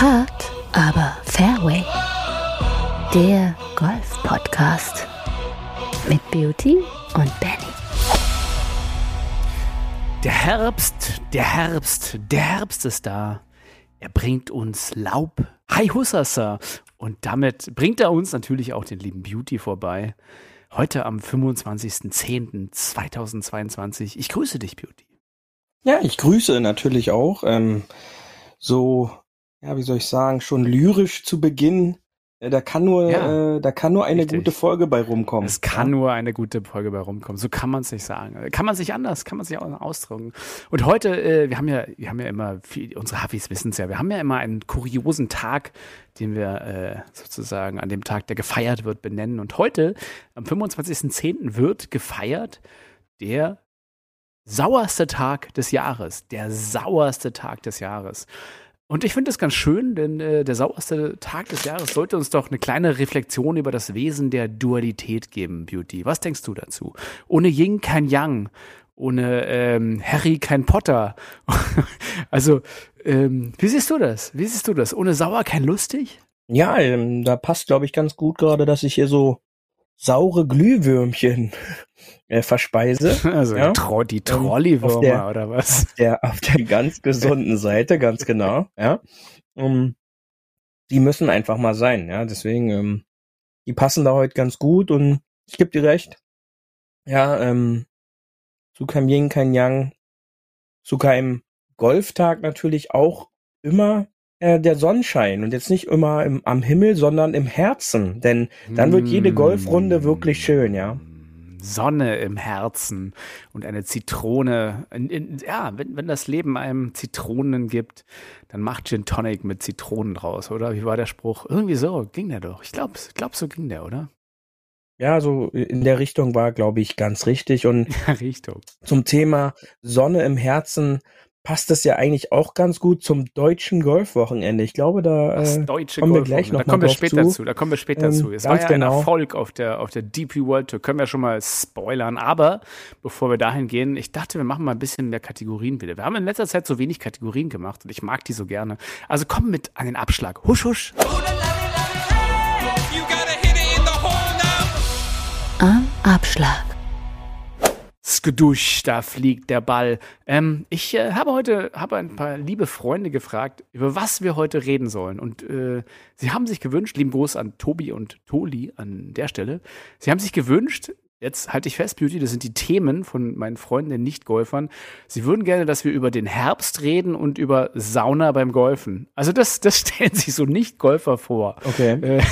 Hard, aber Fairway. Der Golf-Podcast mit Beauty und Benny. Der Herbst, der Herbst, der Herbst ist da. Er bringt uns Laub. Hi Hussasa. Und damit bringt er uns natürlich auch den lieben Beauty vorbei. Heute am 25.10.2022. Ich grüße dich, Beauty. Ja, ich grüße natürlich auch. Ähm, so, ja, wie soll ich sagen, schon lyrisch zu Beginn. Äh, da kann nur, Ja, äh, da kann nur eine richtig. gute Folge bei rumkommen. Es kann nur eine gute Folge bei rumkommen. So kann man es nicht sagen. Kann man sich anders, kann man sich auch ausdrücken. Und heute, äh, wir haben ja, wir haben ja immer, viel, unsere Hafis wissen es ja, wir haben ja immer einen kuriosen Tag, den wir äh, sozusagen an dem Tag, der gefeiert wird, benennen. Und heute, am 25.10. wird gefeiert der sauerste Tag des Jahres. Der sauerste Tag des Jahres. Und ich finde das ganz schön, denn äh, der sauerste Tag des Jahres sollte uns doch eine kleine Reflexion über das Wesen der Dualität geben, Beauty. Was denkst du dazu? Ohne Yin kein Yang, ohne ähm, Harry kein Potter. also, ähm, wie siehst du das? Wie siehst du das? Ohne Sauer kein Lustig? Ja, ähm, da passt, glaube ich, ganz gut gerade, dass ich hier so saure Glühwürmchen äh, verspeise. Also Ja. die, Tro die Ähm, Trolley-Würmer der- oder was? Auf der, auf der ganz gesunden Seite, ganz genau, ja. Um, die müssen einfach mal sein, ja. Deswegen, ähm, die passen da heute ganz gut und ich gebe dir recht. Ja, ähm, zu keinem Yin, kein Yang, zu keinem Golftag natürlich auch immer äh, der Sonnenschein und jetzt nicht immer im, am Himmel, sondern im Herzen, denn dann wird jede Golfrunde wirklich schön, ja. Sonne im Herzen und eine Zitrone. Ja, wenn, wenn das Leben einem Zitronen gibt, dann macht Gin Tonic mit Zitronen draus, oder? Wie war der Spruch? Irgendwie so ging der doch. Ich glaube, glaub, so ging der, oder? Ja, so in der Richtung war, glaube ich, ganz richtig und Ja, Richtung. zum Thema Sonne im Herzen passt das ja eigentlich auch ganz gut zum deutschen Golfwochenende. Ich glaube, da Das äh, deutsche kommen wir Golfwochenende. gleich noch Da mal kommen wir später zu. zu. Da kommen wir später Ähm, zu. Es war ja ein genau. Erfolg auf der, auf der DP World Tour. Können wir schon mal spoilern. Aber bevor wir dahin gehen, ich dachte, wir machen mal ein bisschen mehr Kategorien wieder. Wir haben in letzter Zeit so wenig Kategorien gemacht und ich mag die so gerne. Also komm mit an den Abschlag. Husch, husch. You gotta Skedusch, da fliegt der Ball. Ähm, ich äh, habe heute habe ein paar liebe Freunde gefragt, über was wir heute reden sollen. Und äh, sie haben sich gewünscht, lieben Gruß an Tobi und Toli an der Stelle. Sie haben sich gewünscht, jetzt halte ich fest, Beauty, das sind die Themen von meinen Freunden, den Nicht-Golfern. Sie würden gerne, dass wir über den Herbst reden und über Sauna beim Golfen. Also das, das stellen sich so Nicht-Golfer vor. Okay. Äh,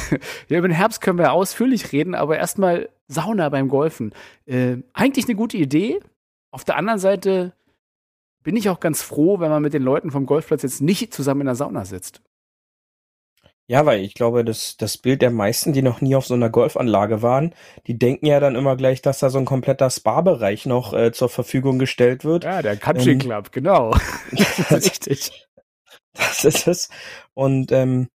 ja, über den Herbst können wir ausführlich reden, aber erstmal Sauna beim Golfen. Äh, eigentlich eine gute Idee. Auf der anderen Seite bin ich auch ganz froh, wenn man mit den Leuten vom Golfplatz jetzt nicht zusammen in der Sauna sitzt. Ja, weil ich glaube, das, das Bild der meisten, die noch nie auf so einer Golfanlage waren, die denken ja dann immer gleich, dass da so ein kompletter Spa-Bereich noch äh, zur Verfügung gestellt wird. Ja, der Country Ähm, Club, genau. Richtig. Das ist es. Und ähm,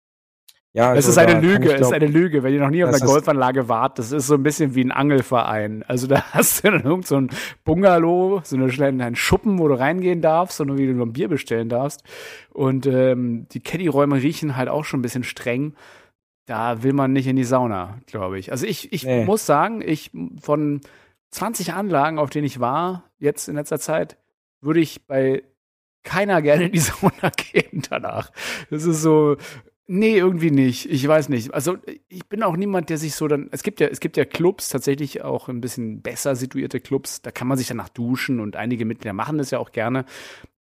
ja, Es also ist eine Lüge, es ist eine Lüge. Wenn ihr noch nie auf einer Golfanlage wart, das ist so ein bisschen wie ein Angelverein. Also da hast du dann irgend so ein Bungalow, so eine kleine einen Schuppen, wo du reingehen darfst und wie du ein Bier bestellen darfst. Und ähm, die Caddy-Räume riechen halt auch schon ein bisschen streng. Da will man nicht in die Sauna, glaube ich. Also ich, ich Nee. muss sagen, ich von 20 Anlagen, auf denen ich war, jetzt in letzter Zeit, würde ich bei keiner gerne in die Sauna gehen danach. Das ist so, nee, irgendwie nicht. Ich weiß nicht. Also ich bin auch niemand, der sich so dann, es gibt ja, es gibt ja Clubs, tatsächlich auch ein bisschen besser situierte Clubs, da kann man sich danach duschen und einige Mitglieder machen das ja auch gerne.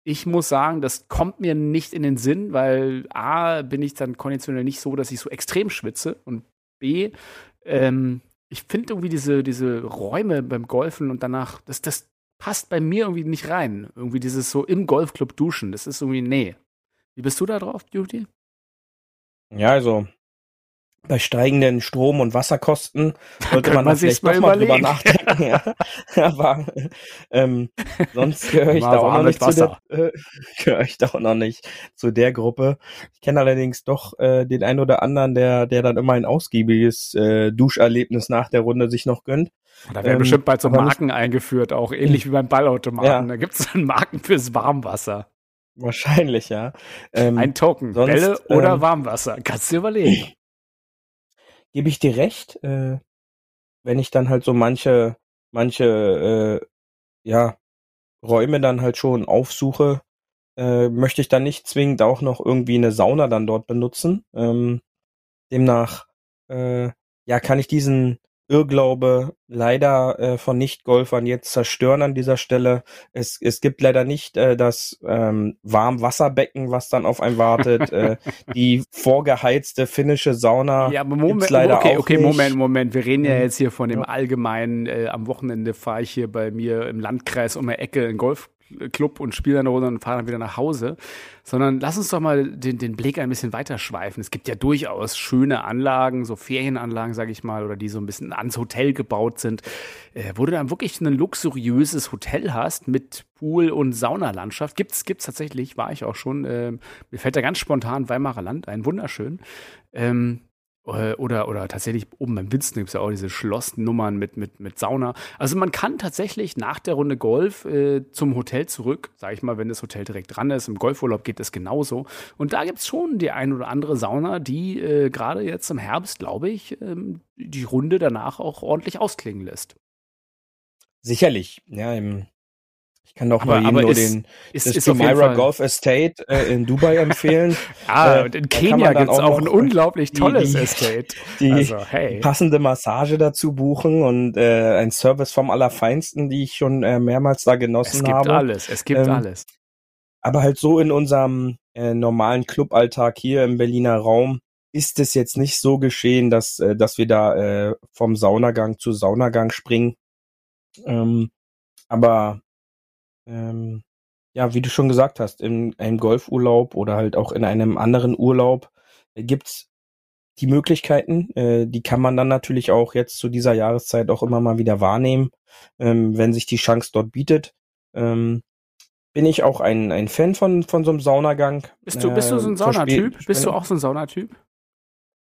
Ich muss sagen, das kommt mir nicht in den Sinn, weil A, bin ich dann konditionell nicht so, dass ich so extrem schwitze und B, ähm, ich finde irgendwie diese, diese Räume beim Golfen und danach, das, das passt bei mir irgendwie nicht rein. Irgendwie dieses so im Golfclub duschen, das ist irgendwie, nee. Wie bist du da drauf, Beauty? Ja, also bei steigenden Strom- und Wasserkosten sollte man, man vielleicht mal doch mal drüber nachdenken. ja. Aber ähm, sonst gehöre ich da auch noch nicht zu der, äh, gehöre ich da auch noch nicht zu der Gruppe. Ich kenne allerdings doch äh, den einen oder anderen, der, der dann immer ein ausgiebiges äh, Duscherlebnis nach der Runde sich noch gönnt. Da werden Ähm, bestimmt bald so Marken eingeführt, auch ähnlich wie beim Ballautomaten. Ja. Da gibt es dann Marken fürs Warmwasser. Wahrscheinlich, ja. Ähm, Ein Token, sonst, Bälle oder ähm, Warmwasser. Kannst du dir überlegen. gebe ich dir recht, äh, wenn ich dann halt so manche, manche, äh, ja, Räume dann halt schon aufsuche, äh, möchte ich dann nicht zwingend auch noch irgendwie eine Sauna dann dort benutzen. Ähm, demnach, äh, ja, kann ich diesen Irrglaube leider äh, von Nicht-Golfern jetzt zerstören an dieser Stelle. Es, es gibt leider nicht äh, das ähm, Warmwasserbecken, was dann auf einen wartet. äh, die vorgeheizte finnische Sauna. Ja, aber Moment, leider okay, auch okay, nicht. Moment, Moment. Wir reden ja Mhm. jetzt hier von dem allgemeinen, äh, am Wochenende fahre ich hier bei mir im Landkreis um die Ecke in Golfclub und spiele eine Runde und fahre dann wieder nach Hause. Sondern lass uns doch mal den, den Blick ein bisschen weiter schweifen. Es gibt ja durchaus schöne Anlagen, so Ferienanlagen, sage ich mal, oder die so ein bisschen ans Hotel gebaut sind, äh, wo du dann wirklich ein luxuriöses Hotel hast mit Pool und Saunalandschaft. Gibt's, gibt's tatsächlich, war ich auch schon. Ähm, mir fällt da ganz spontan Weimarer Land ein, wunderschön. Ähm, äh, oder, oder tatsächlich oben beim Winston gibt es ja auch diese Schlossnummern mit, mit, mit Sauna. Also man kann tatsächlich nach der Runde Golf äh, zum Hotel zurück, sage ich mal, wenn das Hotel direkt dran ist. Im Golfurlaub geht es genauso. Und da gibt es schon die ein oder andere Sauna, die äh, gerade jetzt im Herbst, glaube ich, ähm, die Runde danach auch ordentlich ausklingen lässt. Sicherlich, ja, im, ich kann doch Aber- mal aber nur ist- den Ist, das ist Jumeirah. Golf Estate äh, in Dubai empfehlen. Ah, Äh, und in Kenia gibt es auch ein unglaublich die- tolles die- Estate. die also, hey. passende Massage dazu buchen und äh, ein Service vom Allerfeinsten, die ich schon äh, mehrmals da genossen Es gibt habe. alles, es gibt Ähm, alles. Aber halt so in unserem äh, normalen Cluballtag hier im Berliner Raum ist es jetzt nicht so geschehen, dass, äh, dass wir da äh, vom Saunagang zu Saunagang springen. Ähm, aber ähm, ja, wie du schon gesagt hast, in einem Golfurlaub oder halt auch in einem anderen Urlaub äh, gibt's die Möglichkeiten. Äh, die kann man dann natürlich auch jetzt zu dieser Jahreszeit auch immer mal wieder wahrnehmen, ähm, wenn sich die Chance dort bietet. Ähm, bin ich auch ein, ein Fan von, von so einem Saunagang. Bist du, bist du so ein Äh, Spä- Saunatyp? Bist du auch so ein Saunatyp?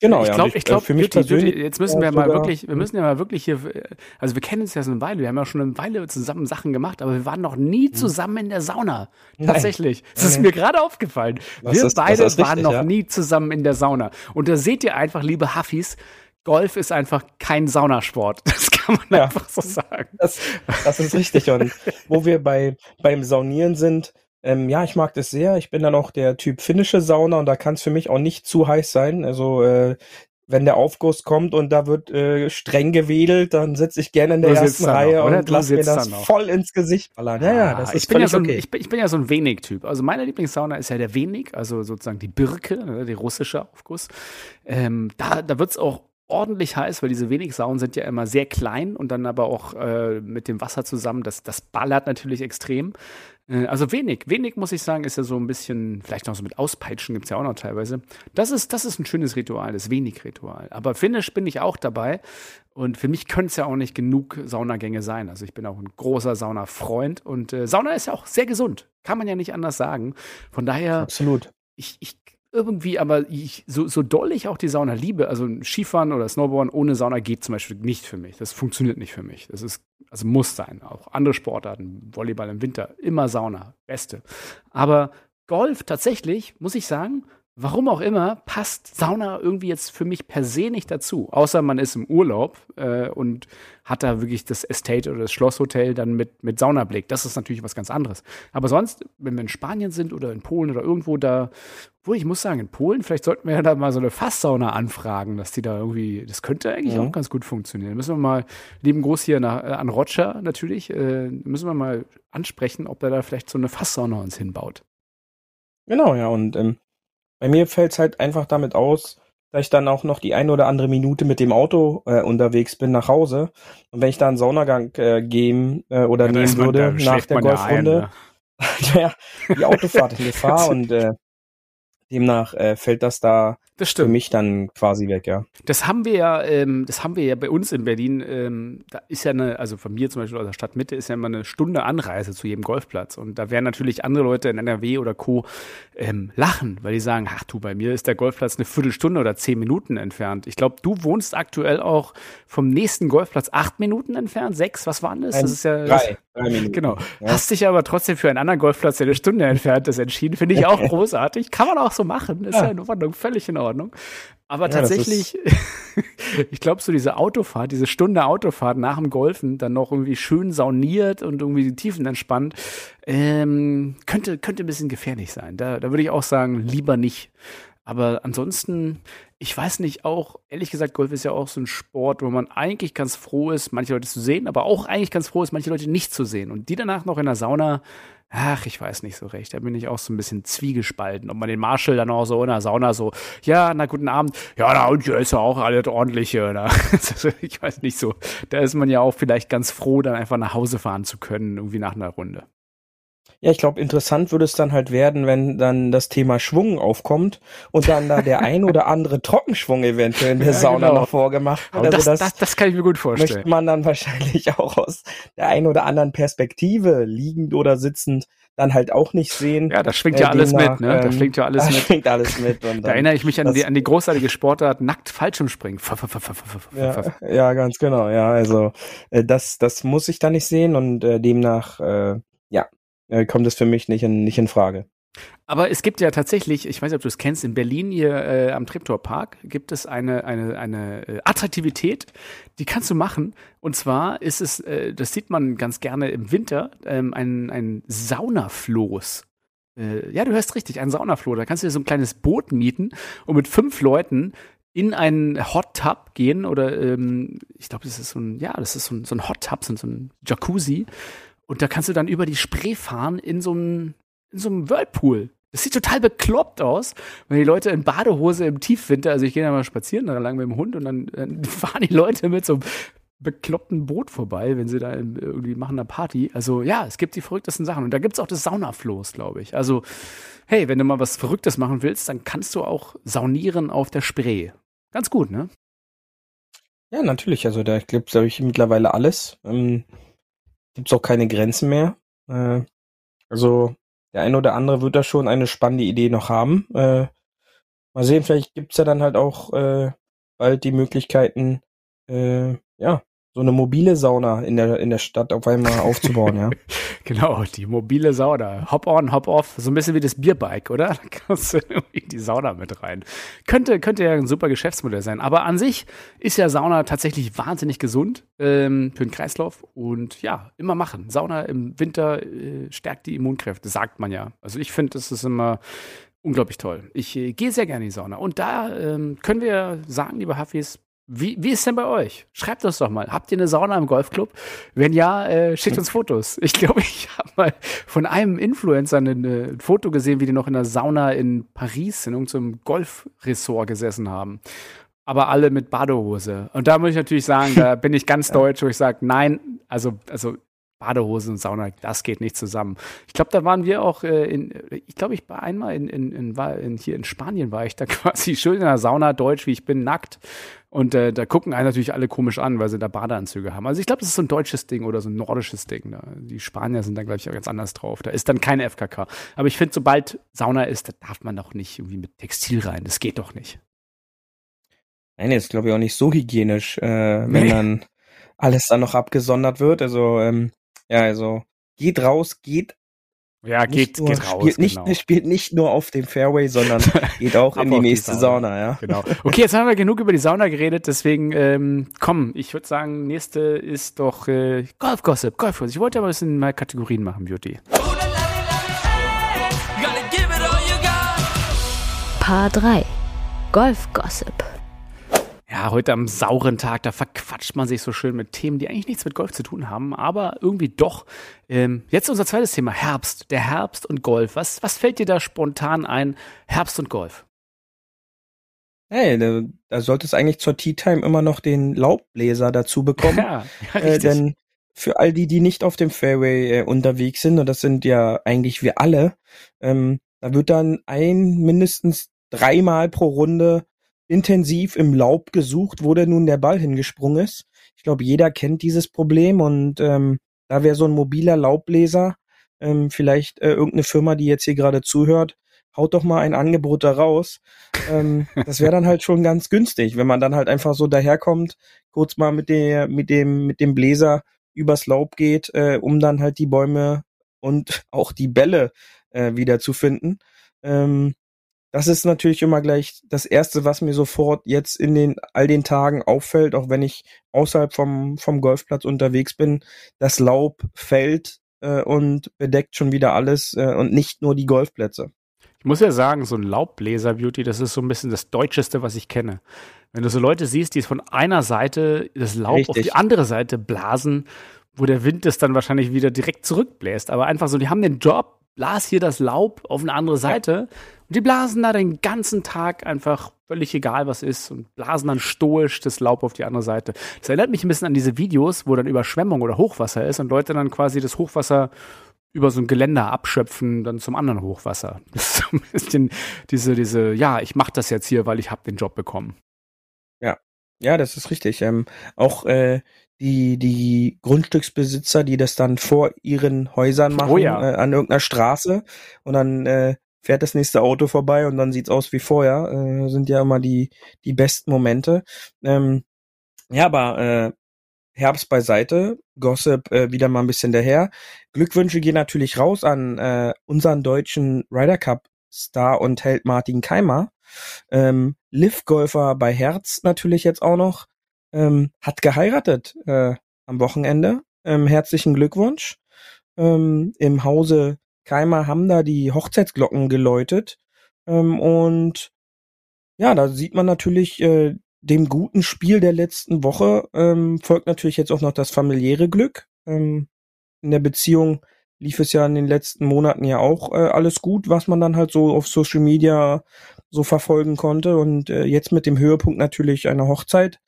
Genau, ich ja. glaube, und ich glaube, für mich Beauty, jetzt müssen ja, wir mal wirklich, wir müssen ja mal wirklich hier, äh, also wir kennen uns ja so eine Weile, wir haben ja schon eine Weile zusammen Sachen gemacht, aber wir waren noch nie zusammen in der Sauna. Nein. Tatsächlich. Das Nein, ist nein. mir gerade aufgefallen. Das wir ist- das beide ist waren richtig, noch ja. nie zusammen in der Sauna. Und da seht ihr einfach, liebe Huffis, Golf ist einfach kein Saunasport. Das kann man Ja. einfach so sagen. Das, das ist richtig. Und wo wir bei beim Saunieren sind, ähm, ja, ich mag das sehr. Ich bin dann auch der Typ finnische Sauna und da kann es für mich auch nicht zu heiß sein. Also äh, wenn der Aufguss kommt und da wird äh, streng gewedelt, dann sitze ich gerne in der Du ersten noch, Reihe oder? und Du lass mir das da noch. voll ins Gesicht ballern. Ja, ja, das Ah, ist ich bin ja so ein, okay. ich, bin, ich bin ja so ein Wenig-Typ. Also meine Lieblingssauna ist ja der Wenig, also sozusagen die Birke, ne, die russische Aufguss. Ähm, da da wird es auch ordentlich heiß, weil diese Wenig-Saunen sind ja immer sehr klein und dann aber auch äh, mit dem Wasser zusammen. Das, das ballert natürlich extrem. Äh, also wenig, wenig muss ich sagen, ist ja so ein bisschen, vielleicht noch so mit Auspeitschen gibt es ja auch noch teilweise. Das ist, das ist ein schönes Ritual, das Wenig-Ritual. Aber Finnisch bin ich auch dabei. Und für mich können es ja auch nicht genug Saunagänge sein. Also ich bin auch ein großer Sauna-Freund und äh, Sauna ist ja auch sehr gesund. Kann man ja nicht anders sagen. Von daher, Absolut. ich, ich irgendwie, aber ich, so, so doll ich auch die Sauna liebe, also Skifahren oder Snowboarden ohne Sauna geht zum Beispiel nicht für mich. Das funktioniert nicht für mich. Das ist, also muss sein. Auch andere Sportarten, Volleyball im Winter, immer Sauna, beste. Aber Golf tatsächlich, muss ich sagen, warum auch immer, passt Sauna irgendwie jetzt für mich per se nicht dazu. Außer man ist im Urlaub äh, und hat da wirklich das Estate oder das Schlosshotel dann mit, mit Saunablick. Das ist natürlich was ganz anderes. Aber sonst, wenn wir in Spanien sind oder in Polen oder irgendwo da, wo ich muss sagen, in Polen, vielleicht sollten wir ja da mal so eine Fasssauna anfragen, dass die da irgendwie, das könnte eigentlich Mhm. auch ganz gut funktionieren. Müssen wir mal, lieben Gruß hier nach, äh, an Roger natürlich, äh, müssen wir mal ansprechen, ob er da vielleicht so eine Fasssauna uns hinbaut. Genau, ja. Und ähm, bei mir fällt es halt einfach damit aus, dass ich dann auch noch die eine oder andere Minute mit dem Auto äh, unterwegs bin nach Hause. Und wenn ich da einen Saunagang äh, geben äh, oder Ja, nehmen man- würde nach der ja ein, Golfrunde, ne? naja, die Autofahrt in Gefahr und äh, demnach äh, fällt das da Das für stimmt. mich dann quasi weg, ja. Das haben wir ja, ähm, das haben wir ja bei uns in Berlin. Ähm, da ist ja eine, also von mir zum Beispiel aus der Stadtmitte ist ja immer eine Stunde Anreise zu jedem Golfplatz. Und da werden natürlich andere Leute in NRW oder Co. Ähm, lachen, weil die sagen, ach du, bei mir ist der Golfplatz eine Viertelstunde oder zehn Minuten entfernt. Ich glaube, du wohnst aktuell auch vom nächsten Golfplatz acht Minuten entfernt, sechs, was waren das? Das ist ja drei, drei Minuten. Genau. Ja. Hast dich aber trotzdem für einen anderen Golfplatz, der eine Stunde entfernt ist, entschieden. Finde ich auch großartig. Kann man auch so machen. Ist ja, Ja. in Ordnung, völlig in Ordnung. Aber Ja, tatsächlich, ich glaube, so diese Autofahrt, diese Stunde Autofahrt nach dem Golfen, dann noch irgendwie schön sauniert und irgendwie die Tiefen entspannt, ähm, könnte, könnte ein bisschen gefährlich sein. Da, da würde ich auch sagen, lieber nicht. Aber ansonsten, ich weiß nicht, auch, ehrlich gesagt, Golf ist ja auch so ein Sport, wo man eigentlich ganz froh ist, manche Leute zu sehen, aber auch eigentlich ganz froh ist, manche Leute nicht zu sehen. Und die danach noch in der Sauna, ach, ich weiß nicht so recht. Da bin ich auch so ein bisschen zwiegespalten. Ob man den Marshall dann auch so in der Sauna so, ja, na, guten Abend. Ja, na, und hier ist ja auch alles ordentliche. Also, ich weiß nicht so. Da ist man ja auch vielleicht ganz froh, dann einfach nach Hause fahren zu können, irgendwie nach einer Runde. Ja, ich glaube, interessant würde es dann halt werden, wenn dann das Thema Schwung aufkommt und dann da der ein oder andere Trockenschwung eventuell in der Ja, Sauna genau. noch vorgemacht wird. Aber das, Also das, das kann ich mir gut möchte vorstellen. man dann wahrscheinlich auch aus der ein oder anderen Perspektive, liegend oder sitzend, dann halt auch nicht sehen. Ja, da schwingt Äh, ja alles demnach, mit, ne? Da ähm, schwingt ja alles da mit. schwingt alles mit. Da erinnere ich mich an das- die, an die großartige Sportart nackt Fallschirmspringen. Ja, ja, ganz genau. Ja, also äh, das, das muss ich da nicht sehen und äh, demnach, äh, ja, äh, kommt es für mich nicht in, nicht in Frage. Aber es gibt ja tatsächlich, ich weiß nicht, ob du es kennst, in Berlin hier äh, am Treptower Park gibt es eine, eine, eine äh, Attraktivität, die kannst du machen. Und zwar ist es, äh, das sieht man ganz gerne im Winter, ähm, ein, ein Saunafloß. Äh, ja, du hörst richtig, ein Saunafloh. Da kannst du dir so ein kleines Boot mieten und mit fünf Leuten in einen Hot Tub gehen oder ähm, ich glaube, das ist so ein, ja, das ist so ein, so ein Hot Tub, so ein, so ein Jacuzzi. Und da kannst du dann über die Spree fahren in so einem, in so Whirlpool. Das sieht total bekloppt aus, wenn die Leute in Badehose im Tiefwinter, also ich gehe da mal spazieren da lang mit dem Hund und dann, dann fahren die Leute mit so einem bekloppten Boot vorbei, wenn sie da irgendwie machen eine Party. Also ja, es gibt die verrücktesten Sachen. Und da gibt's auch das Saunafloß, glaube ich. Also, hey, wenn du mal was Verrücktes machen willst, dann kannst du auch saunieren auf der Spree. Ganz gut, ne? Ja, natürlich. Also da gibt's glaube ich mittlerweile alles. Ähm, gibt's auch keine Grenzen mehr. Äh, also der eine oder andere wird da schon eine spannende Idee noch haben. Äh, mal sehen, vielleicht gibt's ja dann halt auch äh, bald die Möglichkeiten, äh, ja, so eine mobile Sauna in der in der Stadt auf einmal aufzubauen, ja. Genau, die mobile Sauna. Hop on, hop off. So ein bisschen wie das Bierbike, oder? Da kannst du in die Sauna mit rein. Könnte, könnte ja ein super Geschäftsmodell sein. Aber an sich ist ja Sauna tatsächlich wahnsinnig gesund ähm, für den Kreislauf. Und ja, immer machen. Sauna im Winter äh, stärkt die Immunkräfte, sagt man ja. Also ich finde, das ist immer unglaublich toll. Ich äh, gehe sehr gerne in die Sauna. Und da ähm, können wir sagen, liebe Hafis, wie, wie ist denn bei euch? Schreibt uns doch mal. Habt ihr eine Sauna im Golfclub? Wenn ja, äh, schickt uns Fotos. Ich glaube, ich habe mal von einem Influencer ein, ein Foto gesehen, wie die noch in der Sauna in Paris in irgendeinem Golfressort gesessen haben. Aber alle mit Badehose. Und da muss ich natürlich sagen, da bin ich ganz deutsch, wo ich sage, nein, also, also Badehose und Sauna, das geht nicht zusammen. Ich glaube, da waren wir auch äh, in, ich glaube, ich war einmal in, in, in, in, hier in Spanien war ich da quasi schön in der Sauna, deutsch, wie ich bin, nackt. Und äh, da gucken einen natürlich alle komisch an, weil sie da Badeanzüge haben. Also ich glaube, das ist so ein deutsches Ding oder so ein nordisches Ding. Da. Die Spanier sind da, glaube ich, auch ganz anders drauf. Da ist dann keine FKK. Aber ich finde, sobald Sauna ist, da darf man doch nicht irgendwie mit Textil rein. Das geht doch nicht. Nein, ist glaube ich auch nicht so hygienisch, äh, wenn Nee. dann alles dann noch abgesondert wird. Also ähm, ja, also geht raus, geht Ja, geht, nur, geht raus. spielt nicht, genau. spielt nicht nur auf dem Fairway, sondern geht auch in die auf die nächste Sauna. Sauna, ja. Genau. Okay, jetzt haben wir genug über die Sauna geredet, deswegen ähm, komm, ich würde sagen, nächste ist doch äh, Golf Gossip, Golf Gossip. Ich wollte aber ein bisschen mal Kategorien machen, Beauty. Paar 3. Golf-Gossip. Ja, heute am sauren Tag, da verquatscht man sich so schön mit Themen, die eigentlich nichts mit Golf zu tun haben, aber irgendwie doch. Ähm, jetzt unser zweites Thema, Herbst. Der Herbst und Golf. Was, was fällt dir da spontan ein? Herbst und Golf. Hey, da, da sollte es eigentlich zur Tea Time immer noch den Laubbläser dazu bekommen. Ja, ja äh, richtig. denn für all die, die nicht auf dem Fairway äh, unterwegs sind, und das sind ja eigentlich wir alle, ähm, da wird dann ein mindestens dreimal pro Runde intensiv im Laub gesucht, wo denn nun der Ball hingesprungen ist. Ich glaube, jeder kennt dieses Problem und ähm, da wäre so ein mobiler Laubbläser, ähm, vielleicht äh, irgendeine Firma, die jetzt hier gerade zuhört, haut doch mal ein Angebot da raus. Ähm, das wäre dann halt schon ganz günstig, wenn man dann halt einfach so daherkommt, kurz mal mit der, mit dem, mit dem Bläser übers Laub geht, äh, um dann halt die Bäume und auch die Bälle äh, wieder zu finden. Ähm, das ist natürlich immer gleich das erste, was mir sofort jetzt in den all den Tagen auffällt, auch wenn ich außerhalb vom vom Golfplatz unterwegs bin. Das Laub fällt äh, und bedeckt schon wieder alles äh, und nicht nur die Golfplätze. Ich muss ja sagen, so ein Laubbläser-Beauty, das ist so ein bisschen das Deutscheste, was ich kenne. Wenn du so Leute siehst, die von einer Seite das Laub auf Richtig. die andere Seite blasen, wo der Wind es dann wahrscheinlich wieder direkt zurückbläst. Aber einfach so, die haben den Job, blas hier das Laub auf eine andere Seite und die blasen da den ganzen Tag einfach völlig egal, was ist und blasen dann stoisch das Laub auf die andere Seite. Das erinnert mich ein bisschen an diese Videos, wo dann Überschwemmung oder Hochwasser ist und Leute dann quasi das Hochwasser über so ein Geländer abschöpfen, dann zum anderen Hochwasser. Das ist so ein bisschen diese, diese, ja, ich mache das jetzt hier, weil ich habe den Job bekommen. Ja, das ist richtig. Ähm, auch äh, die, die Grundstücksbesitzer, die das dann vor ihren Häusern machen, Oh ja. äh, an irgendeiner Straße und dann äh, fährt das nächste Auto vorbei und dann sieht's aus wie vorher, äh, sind ja immer die, die besten Momente. Ähm, ja, aber äh, Herbst beiseite, Gossip äh, wieder mal ein bisschen daher. Glückwünsche gehen natürlich raus an äh, unseren deutschen Ryder Cup Star und Held Martin Keimer. Ähm, Liv-Golfer bei Herz natürlich jetzt auch noch. Ähm, hat geheiratet äh, am Wochenende. Ähm, herzlichen Glückwunsch. Ähm, Im Hause Keimer haben da die Hochzeitsglocken geläutet. Ähm, und ja, da sieht man natürlich äh, dem guten Spiel der letzten Woche ähm, folgt natürlich jetzt auch noch das familiäre Glück. Ähm, in der Beziehung lief es ja in den letzten Monaten ja auch äh, alles gut, was man dann halt so auf Social Media so verfolgen konnte. Und äh, jetzt mit dem Höhepunkt natürlich einer Hochzeit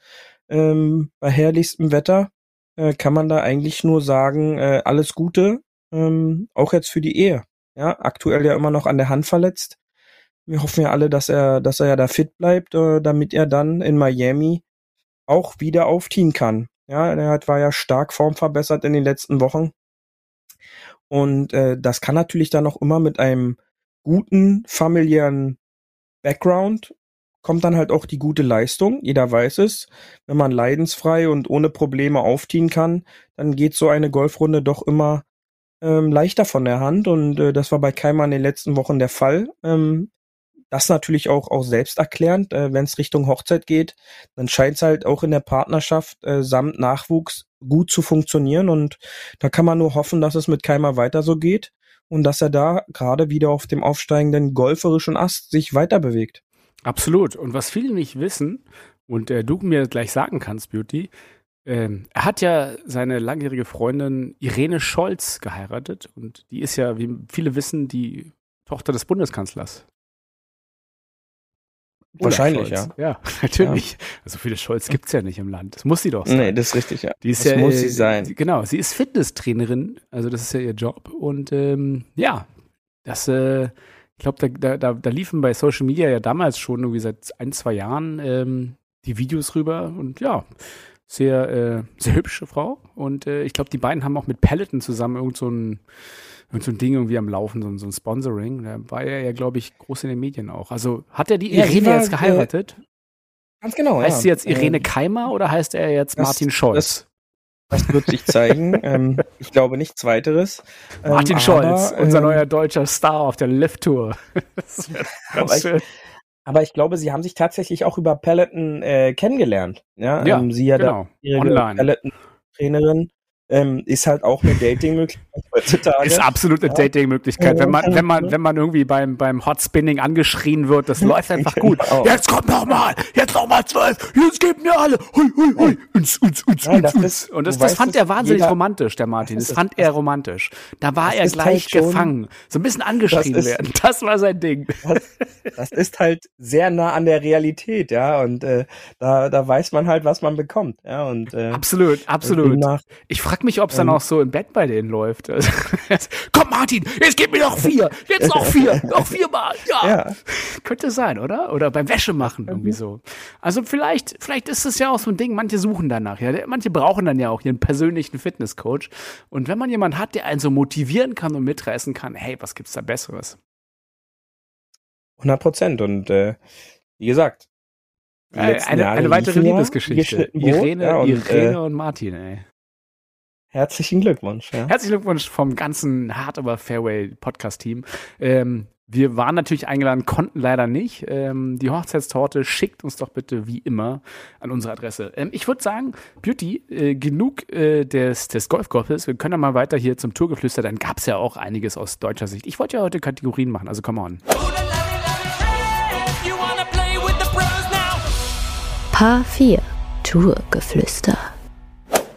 ähm, bei herrlichstem Wetter äh, kann man da eigentlich nur sagen, äh, alles Gute, ähm, auch jetzt für die Ehe. Ja, aktuell ja immer noch an der Hand verletzt. Wir hoffen ja alle, dass er, dass er ja da fit bleibt, äh, damit er dann in Miami auch wieder aufziehen kann. Ja, er hat, war ja stark formverbessert in den letzten Wochen. Und äh, das kann natürlich dann auch immer mit einem guten familiären Background kommt dann halt auch die gute Leistung. Jeder weiß es. Wenn man leidensfrei und ohne Probleme aufziehen kann, dann geht so eine Golfrunde doch immer ähm, leichter von der Hand. Und äh, das war bei Keimer in den letzten Wochen der Fall. Ähm, das natürlich auch, auch selbsterklärend, äh, wenn es Richtung Hochzeit geht, dann scheint es halt auch in der Partnerschaft äh, samt Nachwuchs gut zu funktionieren. Und da kann man nur hoffen, dass es mit Keimer weiter so geht und dass er da gerade wieder auf dem aufsteigenden golferischen Ast sich weiter bewegt. Absolut. Und was viele nicht wissen, und äh, du mir gleich sagen kannst, Beauty, ähm, er hat ja seine langjährige Freundin Irene Scholz geheiratet und die ist ja, wie viele wissen, die Tochter des Bundeskanzlers. Olaf Wahrscheinlich, Scholz. Ja, natürlich. Also viele Scholz gibt's ja nicht im Land. Das muss sie doch sein. Nee, das ist richtig, ja. Die ist das ja, muss äh, sie sein. Genau, sie ist Fitnesstrainerin, also das ist ja ihr Job. Und ähm, ja, das, äh, ich glaube, da, da, da, da liefen bei Social Media ja damals schon irgendwie seit ein, zwei Jahren ähm, die Videos rüber und ja, sehr, äh, sehr hübsche Frau. Und äh, ich glaube, die beiden haben auch mit Peloton zusammen irgend so ein, irgend so ein Ding irgendwie am Laufen, so, ein- so ein Sponsoring. Da war er ja, glaube ich, groß in den Medien auch. Also hat er die Ja, Irene war, jetzt geheiratet? Ganz genau, heißt ja. sie jetzt Irene Ähm, Keimer oder heißt er jetzt das- Martin Scholz? Das wird sich zeigen. ähm, ich glaube nichts weiteres. Ähm, Martin aber, Scholz, unser ähm, neuer deutscher Star auf der Lift-Tour. Das wär ganz Aber ich- schön. Aber ich glaube, sie haben sich tatsächlich auch über Peloton äh, kennengelernt. Ja, Ja, ähm, sie ja genau. da ihre Online. Peloton-Trainerin ähm, ist halt auch eine Dating-Möglichkeit heutzutage. Ist absolut eine Ja. Dating-Möglichkeit. Wenn man, wenn man, wenn man irgendwie beim, beim Hot Spinning angeschrien wird, das läuft einfach gut. Genau. Jetzt kommt noch mal, jetzt noch mal zwölf, jetzt geben mir alle, hui, hui, hui, uns, uns, uns, Nein, uns, das uns. ist- Und das, das fand er wahnsinnig jeder- romantisch, der Martin. Das fand er romantisch. Da war Das er gleich halt gefangen. So ein bisschen angeschrien Das ist- werden. Das war sein Ding. Das ist halt sehr nah an der Realität, ja. Und äh, da, da weiß man halt, was man bekommt. Ja, und äh, Absolut, absolut. demnach- Ich frage frag mich, ob es dann Ähm. auch so im Bett bei denen läuft. Also, Komm, Martin, jetzt gib mir noch vier. Jetzt noch vier. noch viermal. Ja. Ja, Könnte sein, oder? Oder beim Wäsche machen irgendwie so. Also vielleicht, vielleicht ist es ja auch so ein Ding, manche suchen danach, ja. Manche brauchen dann ja auch ihren persönlichen Fitnesscoach. Und wenn man jemanden hat, der einen so motivieren kann und mitreißen kann, hey, was gibt's da Besseres? 100 Prozent. Und äh, wie gesagt, Äh, eine, eine weitere Liebesgeschichte. Irene, ja, und, Irene äh, und Martin, ey. Herzlichen Glückwunsch. Ja. Herzlichen Glückwunsch vom ganzen Hard Aber Fairway Podcast-Team. Ähm, wir waren natürlich eingeladen, konnten leider nicht. Ähm, die Hochzeitstorte schickt uns doch bitte wie immer an unsere Adresse. Ähm, ich würde sagen, Beauty, äh, genug äh, des, des Golfgolfes. Wir können ja mal weiter hier zum Tourgeflüster. Dann gab es ja auch einiges aus deutscher Sicht. Ich wollte ja heute Kategorien machen, also come on. Paar 4 Tourgeflüster.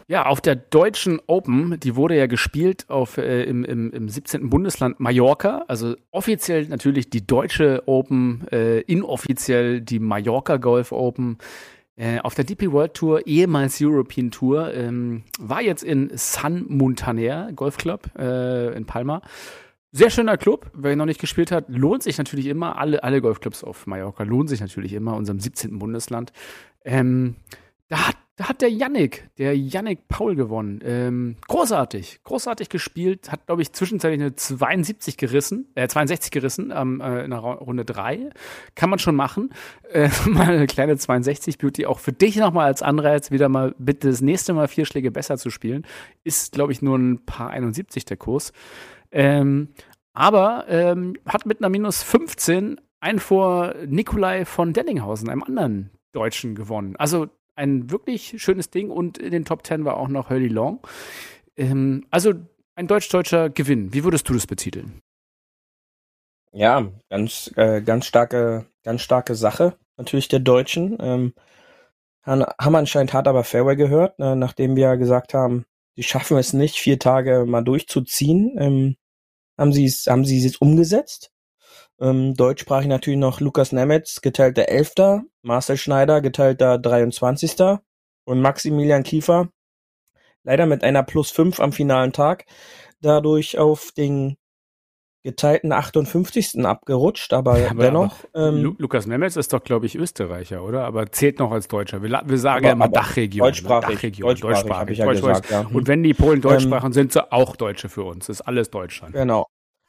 Ja, auf der deutschen Open, die wurde ja gespielt auf, äh, im, im, im 17. Bundesland Mallorca. Also offiziell natürlich die deutsche Open, äh, inoffiziell die Mallorca Golf Open. Äh, auf der DP World Tour, ehemals European Tour, ähm, war jetzt in San Montaner Golf Club äh, in Palma. Sehr schöner Club, wer ihn noch nicht gespielt hat, lohnt sich natürlich immer. Alle, alle Golfclubs auf Mallorca lohnen sich natürlich immer, unserem 17. Bundesland. Ähm, da hat, da hat der Yannick, der Yannick Paul gewonnen. Ähm, großartig, großartig gespielt, hat, glaube ich, zwischenzeitlich eine 72 gerissen, äh, 62 gerissen ähm, äh, in der Runde 3. Kann man schon machen. Äh, mal eine kleine 62 Beauty, auch für dich nochmal als Anreiz, wieder mal bitte das nächste Mal vier Schläge besser zu spielen. Ist, glaube ich, nur ein paar 71 der Kurs. Ähm, aber ähm, hat mit einer minus 15 ein vor Nikolai von Dellinghausen, einem anderen Deutschen, gewonnen. Also ein wirklich schönes Ding und in den Top 10 war auch noch Hurley Long. Ähm, also ein deutsch-deutscher Gewinn. Wie würdest du das betiteln? Ja, ganz, äh, ganz starke, ganz starke Sache natürlich der Deutschen. Ähm, haben anscheinend hart aber Fairway gehört, äh, nachdem wir gesagt haben, sie schaffen es nicht, vier Tage mal durchzuziehen. Ähm, haben sie es, haben sie es jetzt umgesetzt. Ähm, deutschsprachig natürlich noch Lukas Nemetz, geteilter Elfter, Marcel Schneider, geteilter 23. und Maximilian Kiefer, leider mit einer Plus 5 am finalen Tag, dadurch auf den geteilten 58. abgerutscht, aber, Aber- dennoch, ähm, Lu Lukas Nemetz ist doch, glaube ich, Österreicher, oder? Aber zählt noch als Deutscher. Wir, wir sagen Aber- ja immer aber Dachregion. ne? deutschsprachig, Dachregion, deutschsprachig, ich ja Deutsch- gesagt, ja. Und wenn die Polen Deutsch Ähm, sprachen, sind sie auch Deutsche für uns. Das ist alles Deutschland. Genau.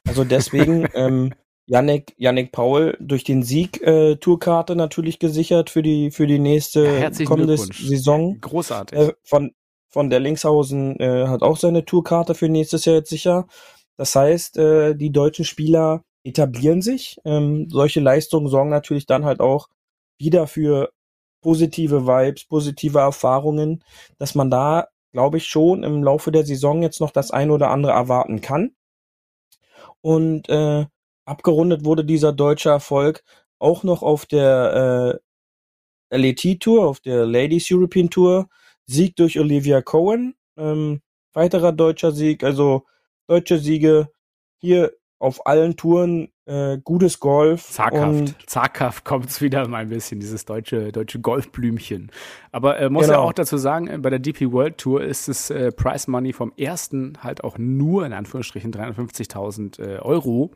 Also deswegen ähm, Yannick, Yannick Paul durch den Sieg äh, Tourkarte natürlich gesichert für die für die nächste Ja, kommende. Saison. Großartig. Äh, von von der Linkshausen äh, hat auch seine Tourkarte für nächstes Jahr jetzt sicher. Das heißt, äh, die deutschen Spieler etablieren sich. Ähm, solche Leistungen sorgen natürlich dann halt auch wieder für positive Vibes, positive Erfahrungen, dass man da, glaube ich, schon im Laufe der Saison jetzt noch das ein oder andere erwarten kann. Und äh, abgerundet wurde dieser deutsche Erfolg auch noch auf der äh, LET Tour, auf der Ladies European Tour. Sieg durch Olivia Cohen, ähm, weiterer deutscher Sieg, also deutsche Siege hier auf allen Touren, äh, gutes Golf. Zaghaft. Zaghaft kommt's wieder mal ein bisschen, dieses deutsche, deutsche Golfblümchen. Aber äh, muss ja Genau. auch dazu sagen, äh, bei der DP World Tour ist das äh, Price Money vom ersten halt auch nur in Anführungsstrichen 350.000 äh, Euro.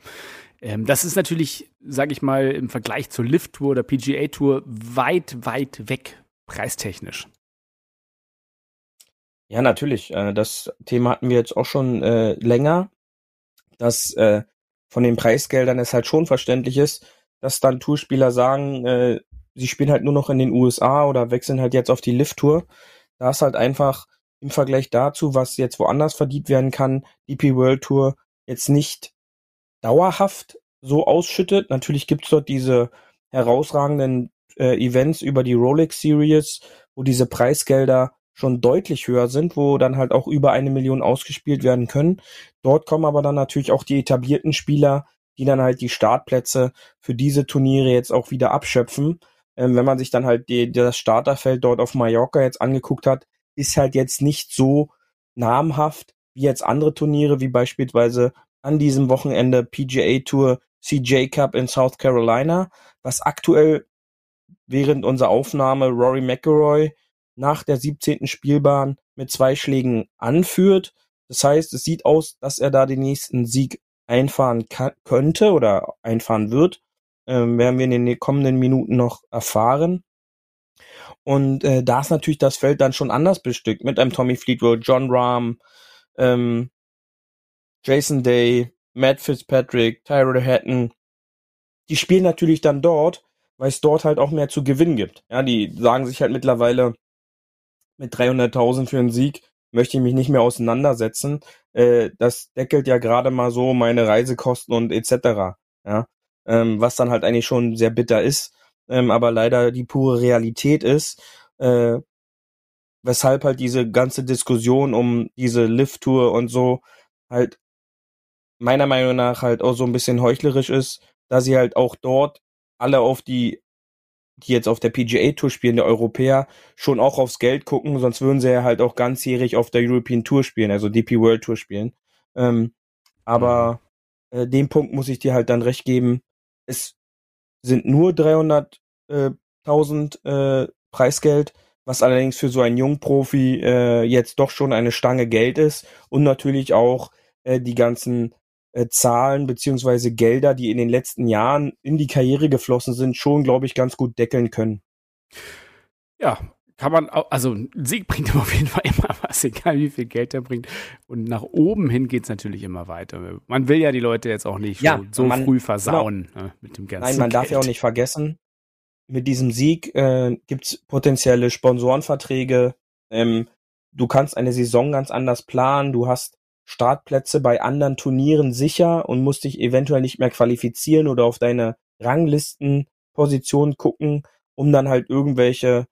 Ähm, das ist natürlich, sage ich mal, im Vergleich zur Lift Tour oder PGA Tour weit, weit weg preistechnisch. Ja, natürlich. Äh, das Thema hatten wir jetzt auch schon äh, länger, dass äh, von den Preisgeldern es halt schon verständlich ist, dass dann Tourspieler sagen, äh, sie spielen halt nur noch in den USA oder wechseln halt jetzt auf die Lift-Tour. Da ist halt einfach im Vergleich dazu, was jetzt woanders verdient werden kann, DP World Tour jetzt nicht dauerhaft so ausschüttet. Natürlich gibt's dort diese herausragenden äh, Events über die Rolex Series, wo diese Preisgelder schon deutlich höher sind, wo dann halt auch über eine Million ausgespielt werden können. Dort kommen aber dann natürlich auch die etablierten Spieler, die dann halt die Startplätze für diese Turniere jetzt auch wieder abschöpfen. Ähm, wenn man sich dann halt die, das Starterfeld dort auf Mallorca jetzt angeguckt hat, ist halt jetzt nicht so namhaft wie jetzt andere Turniere, wie beispielsweise an diesem Wochenende PGA Tour CJ Cup in South Carolina, was aktuell während unserer Aufnahme Rory McIlroy nach der 17. Spielbahn mit zwei Schlägen anführt. Das heißt, es sieht aus, dass er da den nächsten Sieg einfahren könnte oder einfahren wird. Ähm, werden wir in den kommenden Minuten noch erfahren. Und äh, da ist natürlich das Feld dann schon anders bestückt mit einem Tommy Fleetwood, John Rahm, ähm, Jason Day, Matt Fitzpatrick, Tyrell Hatton. Die spielen natürlich dann dort, weil es dort halt auch mehr zu gewinnen gibt. Ja, die sagen sich halt mittlerweile mit 300.000 für einen Sieg möchte ich mich nicht mehr auseinandersetzen. Äh, das deckelt ja gerade mal so meine Reisekosten und etc. Ja, ähm, was dann halt eigentlich schon sehr bitter ist, ähm, aber leider die pure Realität ist. Äh, weshalb halt diese ganze Diskussion um diese Lift-Tour und so halt meiner Meinung nach halt auch so ein bisschen heuchlerisch ist, da sie halt auch dort alle auf die, die jetzt auf der PGA Tour spielen, der Europäer, schon auch aufs Geld gucken, sonst würden sie ja halt auch ganzjährig auf der European Tour spielen, also DP World Tour spielen. Ähm, aber äh, dem Punkt muss ich dir halt dann recht geben, es sind nur 300.000 äh, Preisgeld, was allerdings für so einen Jungprofi äh, jetzt doch schon eine Stange Geld ist und natürlich auch äh, die ganzen äh, Zahlen beziehungsweise Gelder, die in den letzten Jahren in die Karriere geflossen sind, schon, glaube ich, ganz gut deckeln können. Ja, kann man auch, also ein Sieg bringt auf jeden Fall immer was, egal wie viel Geld er bringt. Und nach oben hin geht's natürlich immer weiter. Man will ja die Leute jetzt auch nicht Ja, so, man- früh versauen ne, mit dem ganzen Nein, man darf ja auch Geld. nicht vergessen, mit diesem Sieg äh, gibt's potenzielle Sponsorenverträge. Ähm, du kannst eine Saison ganz anders planen. Du hast Startplätze bei anderen Turnieren sicher und musst dich eventuell nicht mehr qualifizieren oder auf deine Ranglistenposition gucken, um dann halt irgendwelche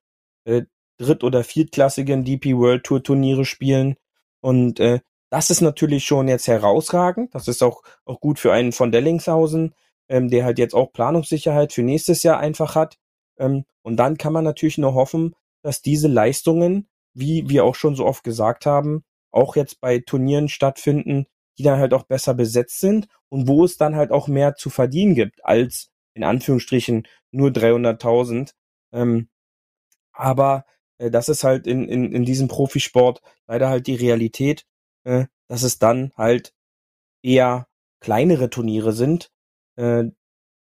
äh, dritt- oder viertklassigen DP World Tour Turniere spielen. Und äh, das ist natürlich schon jetzt herausragend. Das ist auch, auch gut für einen von Dellingshausen, ähm, der halt jetzt auch Planungssicherheit für nächstes Jahr einfach hat. Ähm, und dann kann man natürlich nur hoffen, dass diese Leistungen, wie wir auch schon so oft gesagt haben, auch jetzt bei Turnieren stattfinden, die dann halt auch besser besetzt sind und wo es dann halt auch mehr zu verdienen gibt als in Anführungsstrichen nur 300.000. Ähm, aber äh, das ist halt in, in, in diesem Profisport leider halt die Realität, äh, dass es dann halt eher kleinere Turniere sind, äh,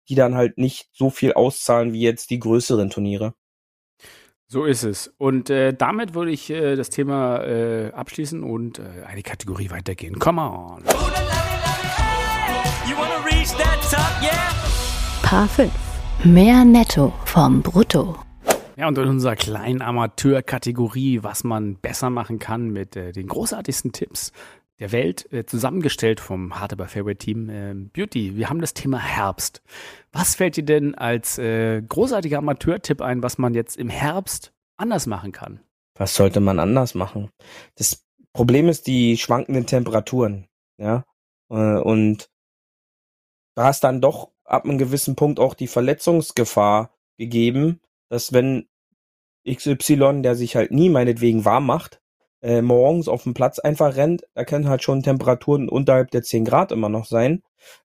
die dann halt nicht so viel auszahlen wie jetzt die größeren Turniere. So ist es. Und äh, damit würde ich äh, das Thema äh, abschließen und äh, eine Kategorie weitergehen. Come on. Paar 5. Mehr Netto vom Brutto. Ja, und in unserer kleinen Amateur-Kategorie, was man besser machen kann mit äh, den großartigsten Tipps der Welt, äh, zusammengestellt vom Hard Aber Fairway Team äh, Beauty. Wir haben das Thema Herbst. Was fällt dir denn als äh, großartiger Amateur-Tipp ein, was man jetzt im Herbst anders machen kann? Was sollte man anders machen? Das Problem ist die schwankenden Temperaturen, ja. Äh, Und da ist dann doch ab einem gewissen Punkt auch die Verletzungsgefahr gegeben, dass wenn XY, der sich halt nie meinetwegen warm macht, äh, morgens auf dem Platz einfach rennt, da können halt schon Temperaturen unterhalb der 10 Grad immer noch sein.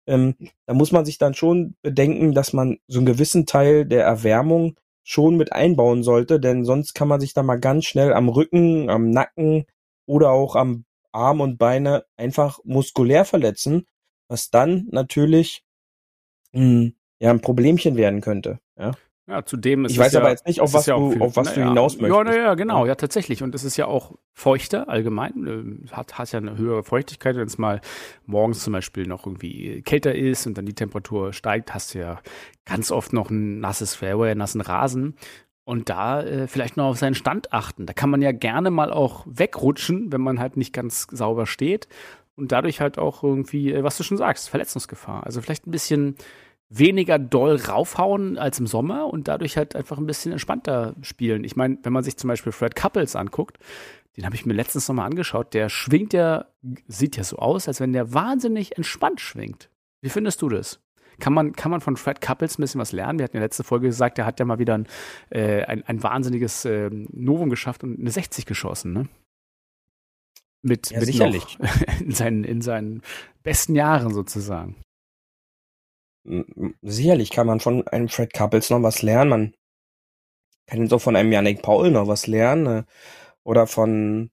Ähm, da muss man sich dann schon bedenken, dass man so einen gewissen Teil der Erwärmung schon mit einbauen sollte, denn sonst kann man sich da mal ganz schnell am Rücken, am Nacken oder auch am Arm und Beine einfach muskulär verletzen, was dann natürlich mh, ja ein Problemchen werden könnte. Ja. Ja, zudem ist Ich es weiß ja, aber jetzt nicht, auf was ja du- viel- auf was du naja, hinaus Ja, möchtest. naja, genau, Ja. ja, tatsächlich. Und es ist ja auch feuchter allgemein. ähm, Hat, hat ja eine höhere Feuchtigkeit. Wenn es mal morgens zum Beispiel noch irgendwie kälter ist und dann die Temperatur steigt, hast du ja ganz oft noch ein nasses Fairway, einen nassen Rasen. Und da äh, vielleicht noch auf seinen Stand achten. Da kann man ja gerne mal auch wegrutschen, wenn man halt nicht ganz sauber steht. Und dadurch halt auch irgendwie, äh, was du schon sagst, Verletzungsgefahr. Also vielleicht ein bisschen weniger doll raufhauen als im Sommer und dadurch halt einfach ein bisschen entspannter spielen. Ich meine, wenn man sich zum Beispiel Fred Couples anguckt, den habe ich mir letztens nochmal angeschaut, der schwingt ja, sieht ja so aus, als wenn der wahnsinnig entspannt schwingt. Wie findest du das? Kann man, kann man von Fred Couples ein bisschen was lernen? Wir hatten in der letzten Folge gesagt, der hat ja mal wieder ein, äh, ein, ein wahnsinniges äh, Novum geschafft und eine 60 geschossen, ne? Mit, Ja, mit sicherlich. In, seinen, in seinen besten Jahren sozusagen. Sicherlich kann man von einem Fred Couples noch was lernen. Man kann auch von einem Yannick Paul noch was lernen. Äh, oder von,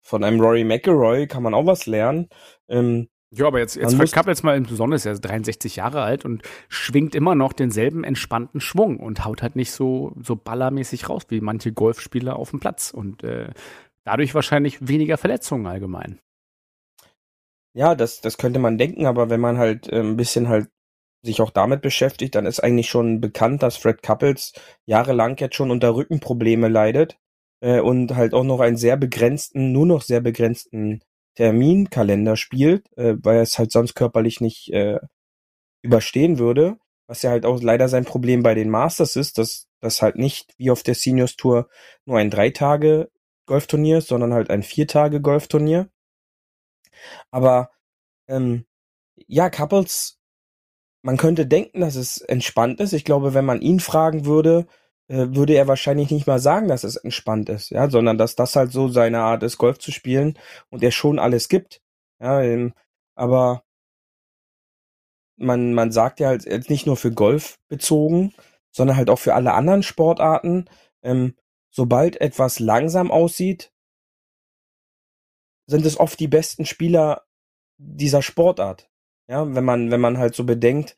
von einem Rory McIlroy kann man auch was lernen. Ähm, Ja, aber jetzt, jetzt Fred jetzt mal besonders, er ist 63 Jahre alt und schwingt immer noch denselben entspannten Schwung und haut halt nicht so, so ballermäßig raus wie manche Golfspieler auf dem Platz und äh, dadurch wahrscheinlich weniger Verletzungen allgemein. Ja, das, das könnte man denken, aber wenn man halt äh, ein bisschen halt sich auch damit beschäftigt, dann ist eigentlich schon bekannt, dass Fred Couples jahrelang jetzt schon unter Rückenprobleme leidet äh, und halt auch noch einen sehr begrenzten, nur noch sehr begrenzten Terminkalender spielt, äh, weil er es halt sonst körperlich nicht äh, überstehen würde. Was ja halt auch leider sein Problem bei den Masters ist, dass das halt nicht wie auf der Seniors Tour nur ein drei Tage Golfturnier ist, sondern halt ein vier Tage Golfturnier. Aber ähm, ja, Couples, man könnte denken, dass es entspannt ist. Ich glaube, wenn man ihn fragen würde, äh, würde er wahrscheinlich nicht mal sagen, dass es entspannt ist, ja, sondern dass das halt so seine Art ist, Golf zu spielen und er schon alles gibt. Ja, ähm, aber man, man sagt ja halt jetzt nicht nur für Golf bezogen, sondern halt auch für alle anderen Sportarten, ähm, sobald etwas langsam aussieht, sind es oft die besten Spieler dieser Sportart. Ja, wenn man, wenn man halt so bedenkt,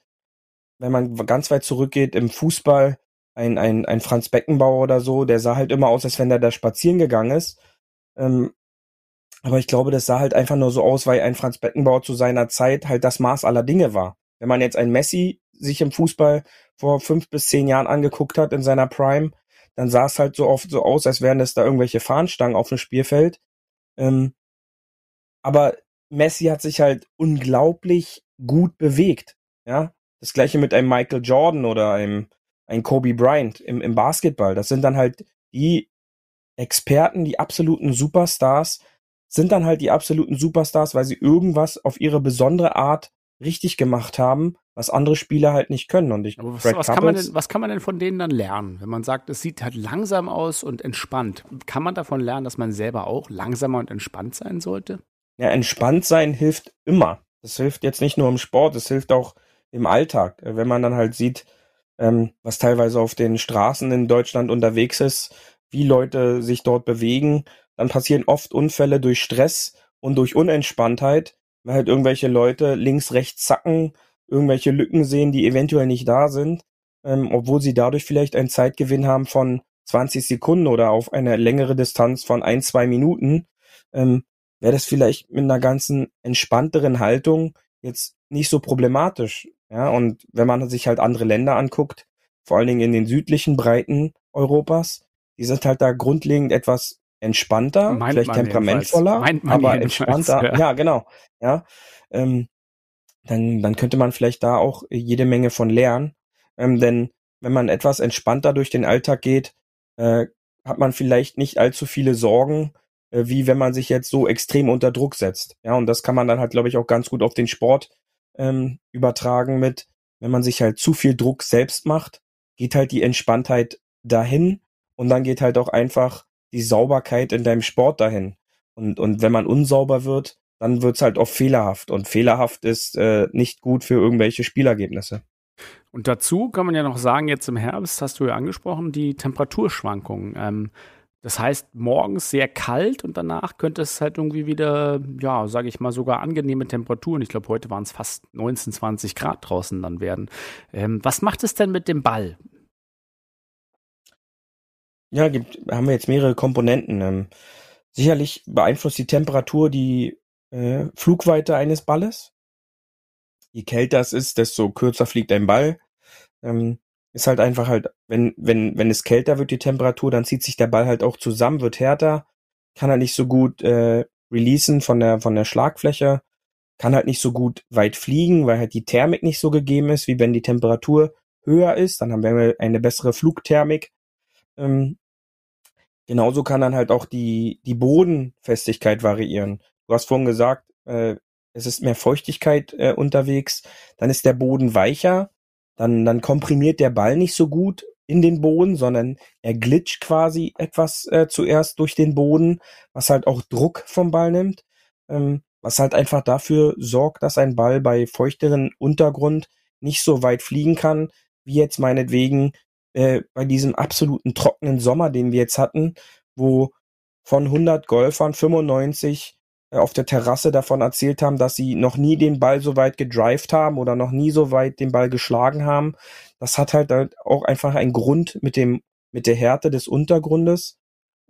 wenn man ganz weit zurückgeht im Fußball, ein, ein, ein Franz Beckenbauer oder so, der sah halt immer aus, als wenn der da spazieren gegangen ist. Ähm, aber ich glaube, das sah halt einfach nur so aus, weil ein Franz Beckenbauer zu seiner Zeit halt das Maß aller Dinge war. Wenn man jetzt ein Messi sich im Fußball vor fünf bis zehn Jahren angeguckt hat in seiner Prime, dann sah es halt so oft so aus, als wären das da irgendwelche Fahnenstangen auf dem Spielfeld. Ähm, aber Messi hat sich halt unglaublich gut bewegt. Ja, das gleiche mit einem Michael Jordan oder einem, einem Kobe Bryant im, im Basketball. Das sind dann halt die Experten, die absoluten Superstars, sind dann halt die absoluten Superstars, weil sie irgendwas auf ihre besondere Art richtig gemacht haben, was andere Spieler halt nicht können. Und ich, was, was, kann man denn, was kann man denn von denen dann lernen? Wenn man sagt, es sieht halt langsam aus und entspannt. Kann man davon lernen, dass man selber auch langsamer und entspannt sein sollte? Ja, entspannt sein hilft immer. Das hilft jetzt nicht nur im Sport, es hilft auch im Alltag. Äh, Wenn man dann halt sieht, ähm, was teilweise auf den Straßen in Deutschland unterwegs ist, wie Leute sich dort bewegen, dann passieren oft Unfälle durch Stress und durch Unentspanntheit, weil halt irgendwelche Leute links, rechts zacken, irgendwelche Lücken sehen, die eventuell nicht da sind, ähm, obwohl sie dadurch vielleicht einen Zeitgewinn haben von 20 Sekunden oder auf eine längere Distanz von ein, zwei Minuten. Ähm, wäre das vielleicht mit einer ganzen entspannteren Haltung jetzt nicht so problematisch. Ja, und wenn man sich halt andere Länder anguckt, vor allen Dingen in den südlichen Breiten Europas, die sind halt da grundlegend etwas entspannter, Meint vielleicht temperamentvoller, aber entspannter. ja. Ja, genau. Ja, ähm, dann, dann könnte man vielleicht da auch jede Menge von lernen. Ähm, denn wenn man etwas entspannter durch den Alltag geht, äh, hat man vielleicht nicht allzu viele Sorgen, wie wenn man sich jetzt so extrem unter Druck setzt. Ja, und das kann man dann halt, glaube ich, auch ganz gut auf den Sport ähm, übertragen mit, wenn man sich halt zu viel Druck selbst macht, geht halt die Entspanntheit dahin und dann geht halt auch einfach die Sauberkeit in deinem Sport dahin. Und, und wenn man unsauber wird, dann wird's halt oft fehlerhaft. Und fehlerhaft ist äh, nicht gut für irgendwelche Spielergebnisse. Und dazu kann man ja noch sagen, jetzt im Herbst hast du ja angesprochen, die Temperaturschwankungen. Ähm, das heißt, morgens sehr kalt und danach könnte es halt irgendwie wieder, ja, sage ich mal, sogar angenehme Temperaturen. Ich glaube, heute waren es fast 19, 20 Grad draußen dann werden. Ähm, was macht es denn mit dem Ball? Ja, gibt, haben wir jetzt mehrere Komponenten. Ähm, sicherlich beeinflusst die Temperatur die äh, Flugweite eines Balles. Je kälter es ist, desto kürzer fliegt ein Ball. Ähm, ist halt einfach halt, wenn, wenn, wenn es kälter wird, die Temperatur, dann zieht sich der Ball halt auch zusammen, wird härter, kann er nicht so gut äh, releasen von der, von der Schlagfläche, kann halt nicht so gut weit fliegen, weil halt die Thermik nicht so gegeben ist, wie wenn die Temperatur höher ist, dann haben wir eine bessere Flugthermik. Ähm, genauso kann dann halt auch die, die Bodenfestigkeit variieren. Du hast vorhin gesagt, äh, es ist mehr Feuchtigkeit äh, unterwegs, dann ist der Boden weicher, dann, dann komprimiert der Ball nicht so gut in den Boden, sondern er glitscht quasi etwas äh, zuerst durch den Boden, was halt auch Druck vom Ball nimmt, ähm, was halt einfach dafür sorgt, dass ein Ball bei feuchteren Untergrund nicht so weit fliegen kann, wie jetzt meinetwegen äh, bei diesem absoluten trockenen Sommer, den wir jetzt hatten, wo von 100 Golfern 95 äh, auf der Terrasse davon erzählt haben, dass sie noch nie den Ball so weit gedrived haben oder noch nie so weit den Ball geschlagen haben. Das hat halt auch einfach einen Grund mit dem mit der Härte des Untergrundes.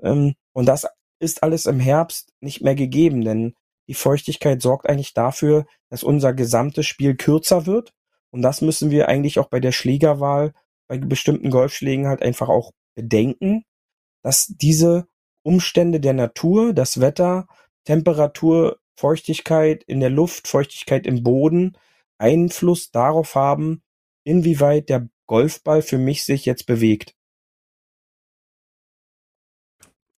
Ähm, und das ist alles im Herbst nicht mehr gegeben, denn die Feuchtigkeit sorgt eigentlich dafür, dass unser gesamtes Spiel kürzer wird. Und das müssen wir eigentlich auch bei der Schlägerwahl bei bestimmten Golfschlägen halt einfach auch bedenken, dass diese Umstände der Natur, das Wetter, Temperatur, Feuchtigkeit in der Luft, Feuchtigkeit im Boden Einfluss darauf haben, inwieweit der Golfball für mich sich jetzt bewegt.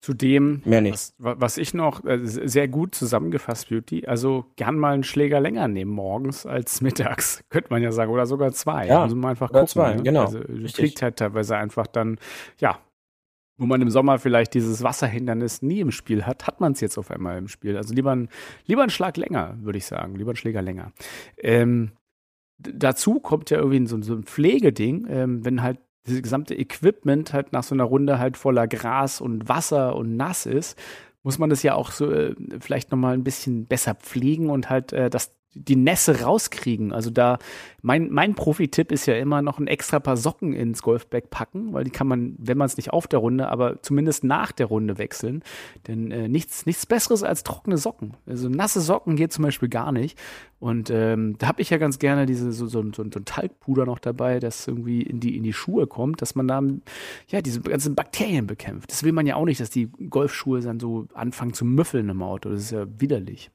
Zudem, Mehr nicht. was, was ich noch äh, sehr gut zusammengefasst, Beauty, also gern mal einen Schläger länger nehmen morgens als mittags, könnte man ja sagen, oder sogar zwei. Ja, also mal einfach oder gucken. zwei, ne? genau, Also fliegt halt teilweise einfach dann, ja, wo man im Sommer vielleicht dieses Wasserhindernis nie im Spiel hat, hat man es jetzt auf einmal im Spiel. Also lieber ein, lieber ein Schlag länger, würde ich sagen. Lieber ein Schläger länger. Ähm, dazu kommt ja irgendwie so, so ein Pflegeding, ähm, wenn halt dieses gesamte Equipment halt nach so einer Runde halt voller Gras und Wasser und nass ist, muss man das ja auch so äh, vielleicht noch mal ein bisschen besser pflegen und halt äh, das die Nässe rauskriegen. Also da mein mein Profi-Tipp ist ja immer noch ein extra paar Socken ins Golfbag packen, weil die kann man, wenn man es nicht auf der Runde, aber zumindest nach der Runde wechseln. Denn äh, nichts nichts Besseres als trockene Socken. Also nasse Socken geht zum Beispiel gar nicht. Und ähm, da habe ich ja ganz gerne diese so, so, so, so ein Talgpuder noch dabei, das irgendwie in die in die Schuhe kommt, dass man da ja diese ganzen Bakterien bekämpft. Das will man ja auch nicht, dass die Golfschuhe dann so anfangen zu müffeln im Auto. Das ist ja widerlich.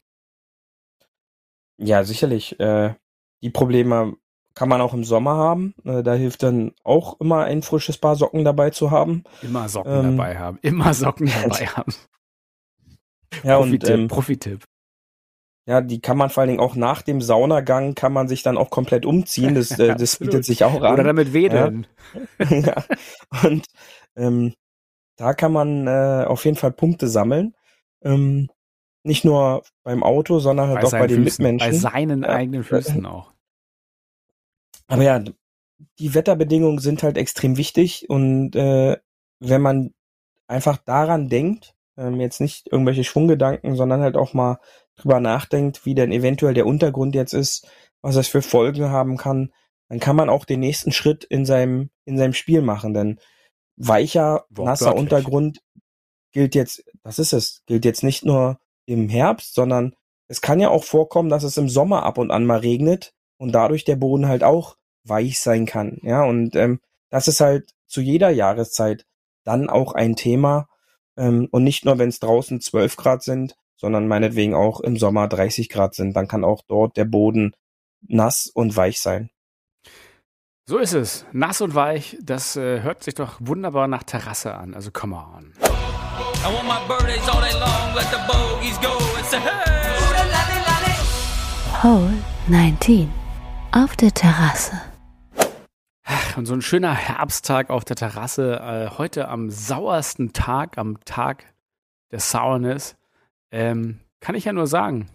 Ja, sicherlich. Äh, die Probleme kann man auch im Sommer haben. Äh, da hilft dann auch immer ein frisches Paar Socken dabei zu haben. Immer Socken Ähm, dabei haben. Immer Socken dabei haben. Ja, und Profitipp, ähm, Profitipp. ja, die kann man vor allen Dingen auch nach dem Saunagang kann man sich dann auch komplett umziehen. Das, äh, das bietet sich auch an. Oder damit wedeln. ja. Und ähm, da kann man äh, auf jeden Fall Punkte sammeln. Ähm, nicht nur beim Auto, sondern halt auch bei den Füßen, Mitmenschen. Bei seinen Ja. eigenen Füßen auch. Aber ja, die Wetterbedingungen sind halt extrem wichtig und äh, wenn man einfach daran denkt, ähm, jetzt nicht irgendwelche Schwunggedanken, sondern halt auch mal drüber nachdenkt, wie denn eventuell der Untergrund jetzt ist, was das für Folgen haben kann, dann kann man auch den nächsten Schritt in seinem in seinem Spiel machen, denn weicher, nasser. Untergrund gilt jetzt, das ist es, gilt jetzt nicht nur im Herbst, sondern es kann ja auch vorkommen, dass es im Sommer ab und an mal regnet und dadurch der Boden halt auch weich sein kann. Ja, und ähm, das ist halt zu jeder Jahreszeit dann auch ein Thema. Ähm, und nicht nur, wenn es draußen 12 Grad sind, sondern meinetwegen auch im Sommer 30 Grad sind. Dann kann auch dort der Boden nass und weich sein. So ist es. Nass und weich, das äh, hört sich doch wunderbar nach Terrasse an. Also come on. I want my birthdays all day long, let the bogeys go and say, hey! Hole 19. Auf der Terrasse. Und so ein schöner Herbsttag auf der Terrasse, äh, heute am sauersten Tag, am Tag der Sourness, ähm, kann ich ja nur sagen,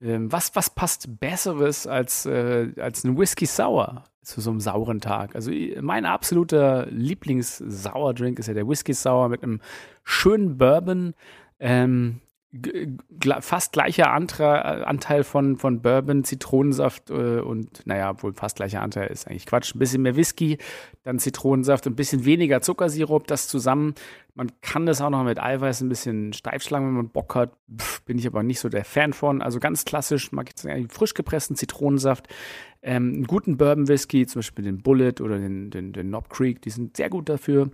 ähm, was, was passt Besseres als, äh, als ein Whisky Sour zu so einem sauren Tag? Also mein absoluter Lieblings-Sour-Drink ist ja der Whisky Sour mit einem schönen Bourbon, ähm, fast gleicher Antra Anteil von, von Bourbon, Zitronensaft äh, und, naja, obwohl fast gleicher Anteil ist eigentlich Quatsch, ein bisschen mehr Whisky, dann Zitronensaft und ein bisschen weniger Zuckersirup, das zusammen. Man kann das auch noch mit Eiweiß ein bisschen steif schlagen, wenn man Bock hat. Pff, bin ich aber nicht so der Fan von. Also ganz klassisch, mag ich eigentlich frisch gepressten Zitronensaft, ähm, einen guten Bourbon Whisky, zum Beispiel den Bullet oder den, den, den Knob Creek, die sind sehr gut dafür.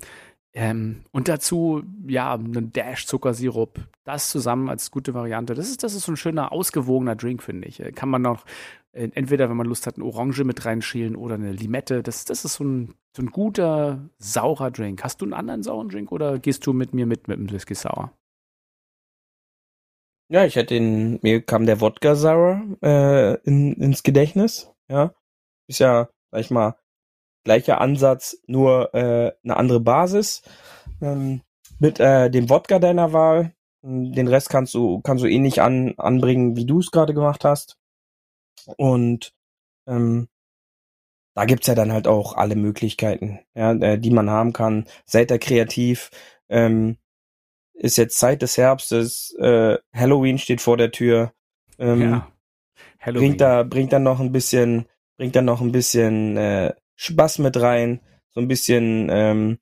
Ähm, und dazu, ja, einen Dash Zuckersirup. Das zusammen als gute Variante. Das ist, das ist so ein schöner, ausgewogener Drink, finde ich. Äh, Kann man noch, äh, entweder, wenn man Lust hat, eine Orange mit reinschälen oder eine Limette. Das, das ist so ein, so ein guter, saurer Drink. Hast du einen anderen sauren Drink oder gehst du mit mir mit mit dem Whisky Sour? Ja, ich hätte den, mir kam der Wodka Sour äh, in, ins Gedächtnis. Ja, ist ja, sag ich mal, gleicher Ansatz, nur äh, eine andere Basis. Ähm, mit äh, dem Wodka deiner Wahl. Den Rest kannst du kannst du ähnlich an, anbringen, wie du es gerade gemacht hast. Und ähm, da gibt's ja dann halt auch alle Möglichkeiten, ja, äh, die man haben kann. Seid da kreativ. Ähm, ist jetzt Zeit des Herbstes. Äh, Halloween steht vor der Tür. Ähm, ja. Halloween. bringt da bringt dann noch ein bisschen bringt dann noch ein bisschen äh, Spaß mit rein, so ein bisschen ähm,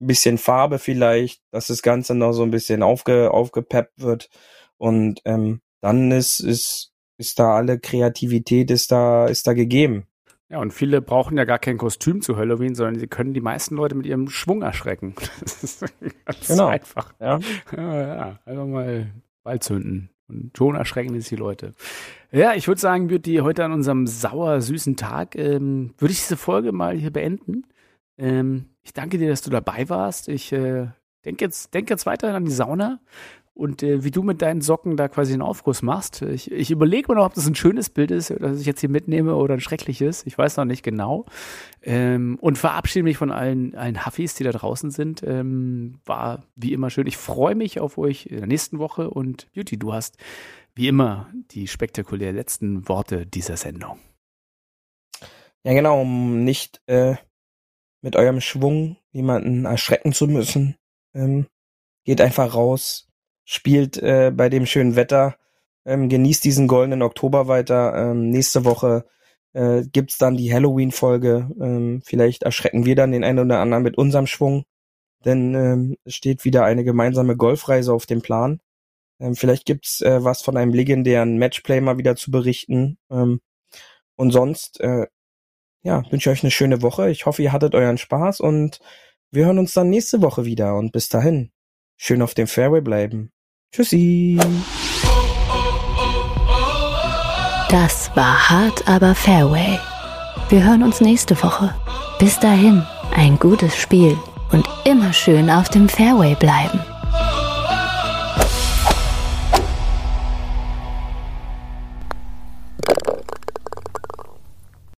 bisschen Farbe vielleicht, dass das Ganze noch so ein bisschen aufge aufgepeppt wird und ähm, dann ist ist ist da alle Kreativität ist da ist da gegeben. Ja, und viele brauchen ja gar kein Kostüm zu Halloween, sondern sie können die meisten Leute mit ihrem Schwung erschrecken. Das ist ganz Genau. einfach. Ja. Ja, ja, einfach mal Ball zünden. Und schon erschrecken es die Leute. Ja, ich würde sagen, Beauty, heute an unserem sauer süßen Tag, ähm, würde ich diese Folge mal hier beenden. Ähm, ich danke dir, dass du dabei warst. Ich äh, denke jetzt, denk jetzt weiterhin an die Sauna und äh, wie du mit deinen Socken da quasi einen Aufguss machst. Ich, ich überlege mir noch, ob das ein schönes Bild ist, das ich jetzt hier mitnehme oder ein schreckliches. Ich weiß noch nicht genau. Ähm, und verabschiede mich von allen, allen Huffis, die da draußen sind. Ähm, war wie immer schön. Ich freue mich auf euch in der nächsten Woche und Beauty, du hast wie immer die spektakulär letzten Worte dieser Sendung. Ja, genau, um nicht äh, mit eurem Schwung jemanden erschrecken zu müssen. Ähm, geht einfach raus, spielt äh, bei dem schönen Wetter, ähm, genießt diesen goldenen Oktober weiter. Ähm, nächste Woche äh, gibt's dann die Halloween-Folge. Ähm, vielleicht erschrecken wir dann den einen oder anderen mit unserem Schwung, denn ähm, steht wieder eine gemeinsame Golfreise auf dem Plan. Ähm, vielleicht gibt's äh, was von einem legendären Matchplay mal wieder zu berichten. Ähm, und sonst, äh, ja, wünsche euch eine schöne Woche. Ich hoffe, ihr hattet euren Spaß und wir hören uns dann nächste Woche wieder. Und bis dahin, schön auf dem Fairway bleiben. Tschüssi. Das war hart, aber Fairway. Wir hören uns nächste Woche. Bis dahin, ein gutes Spiel und immer schön auf dem Fairway bleiben.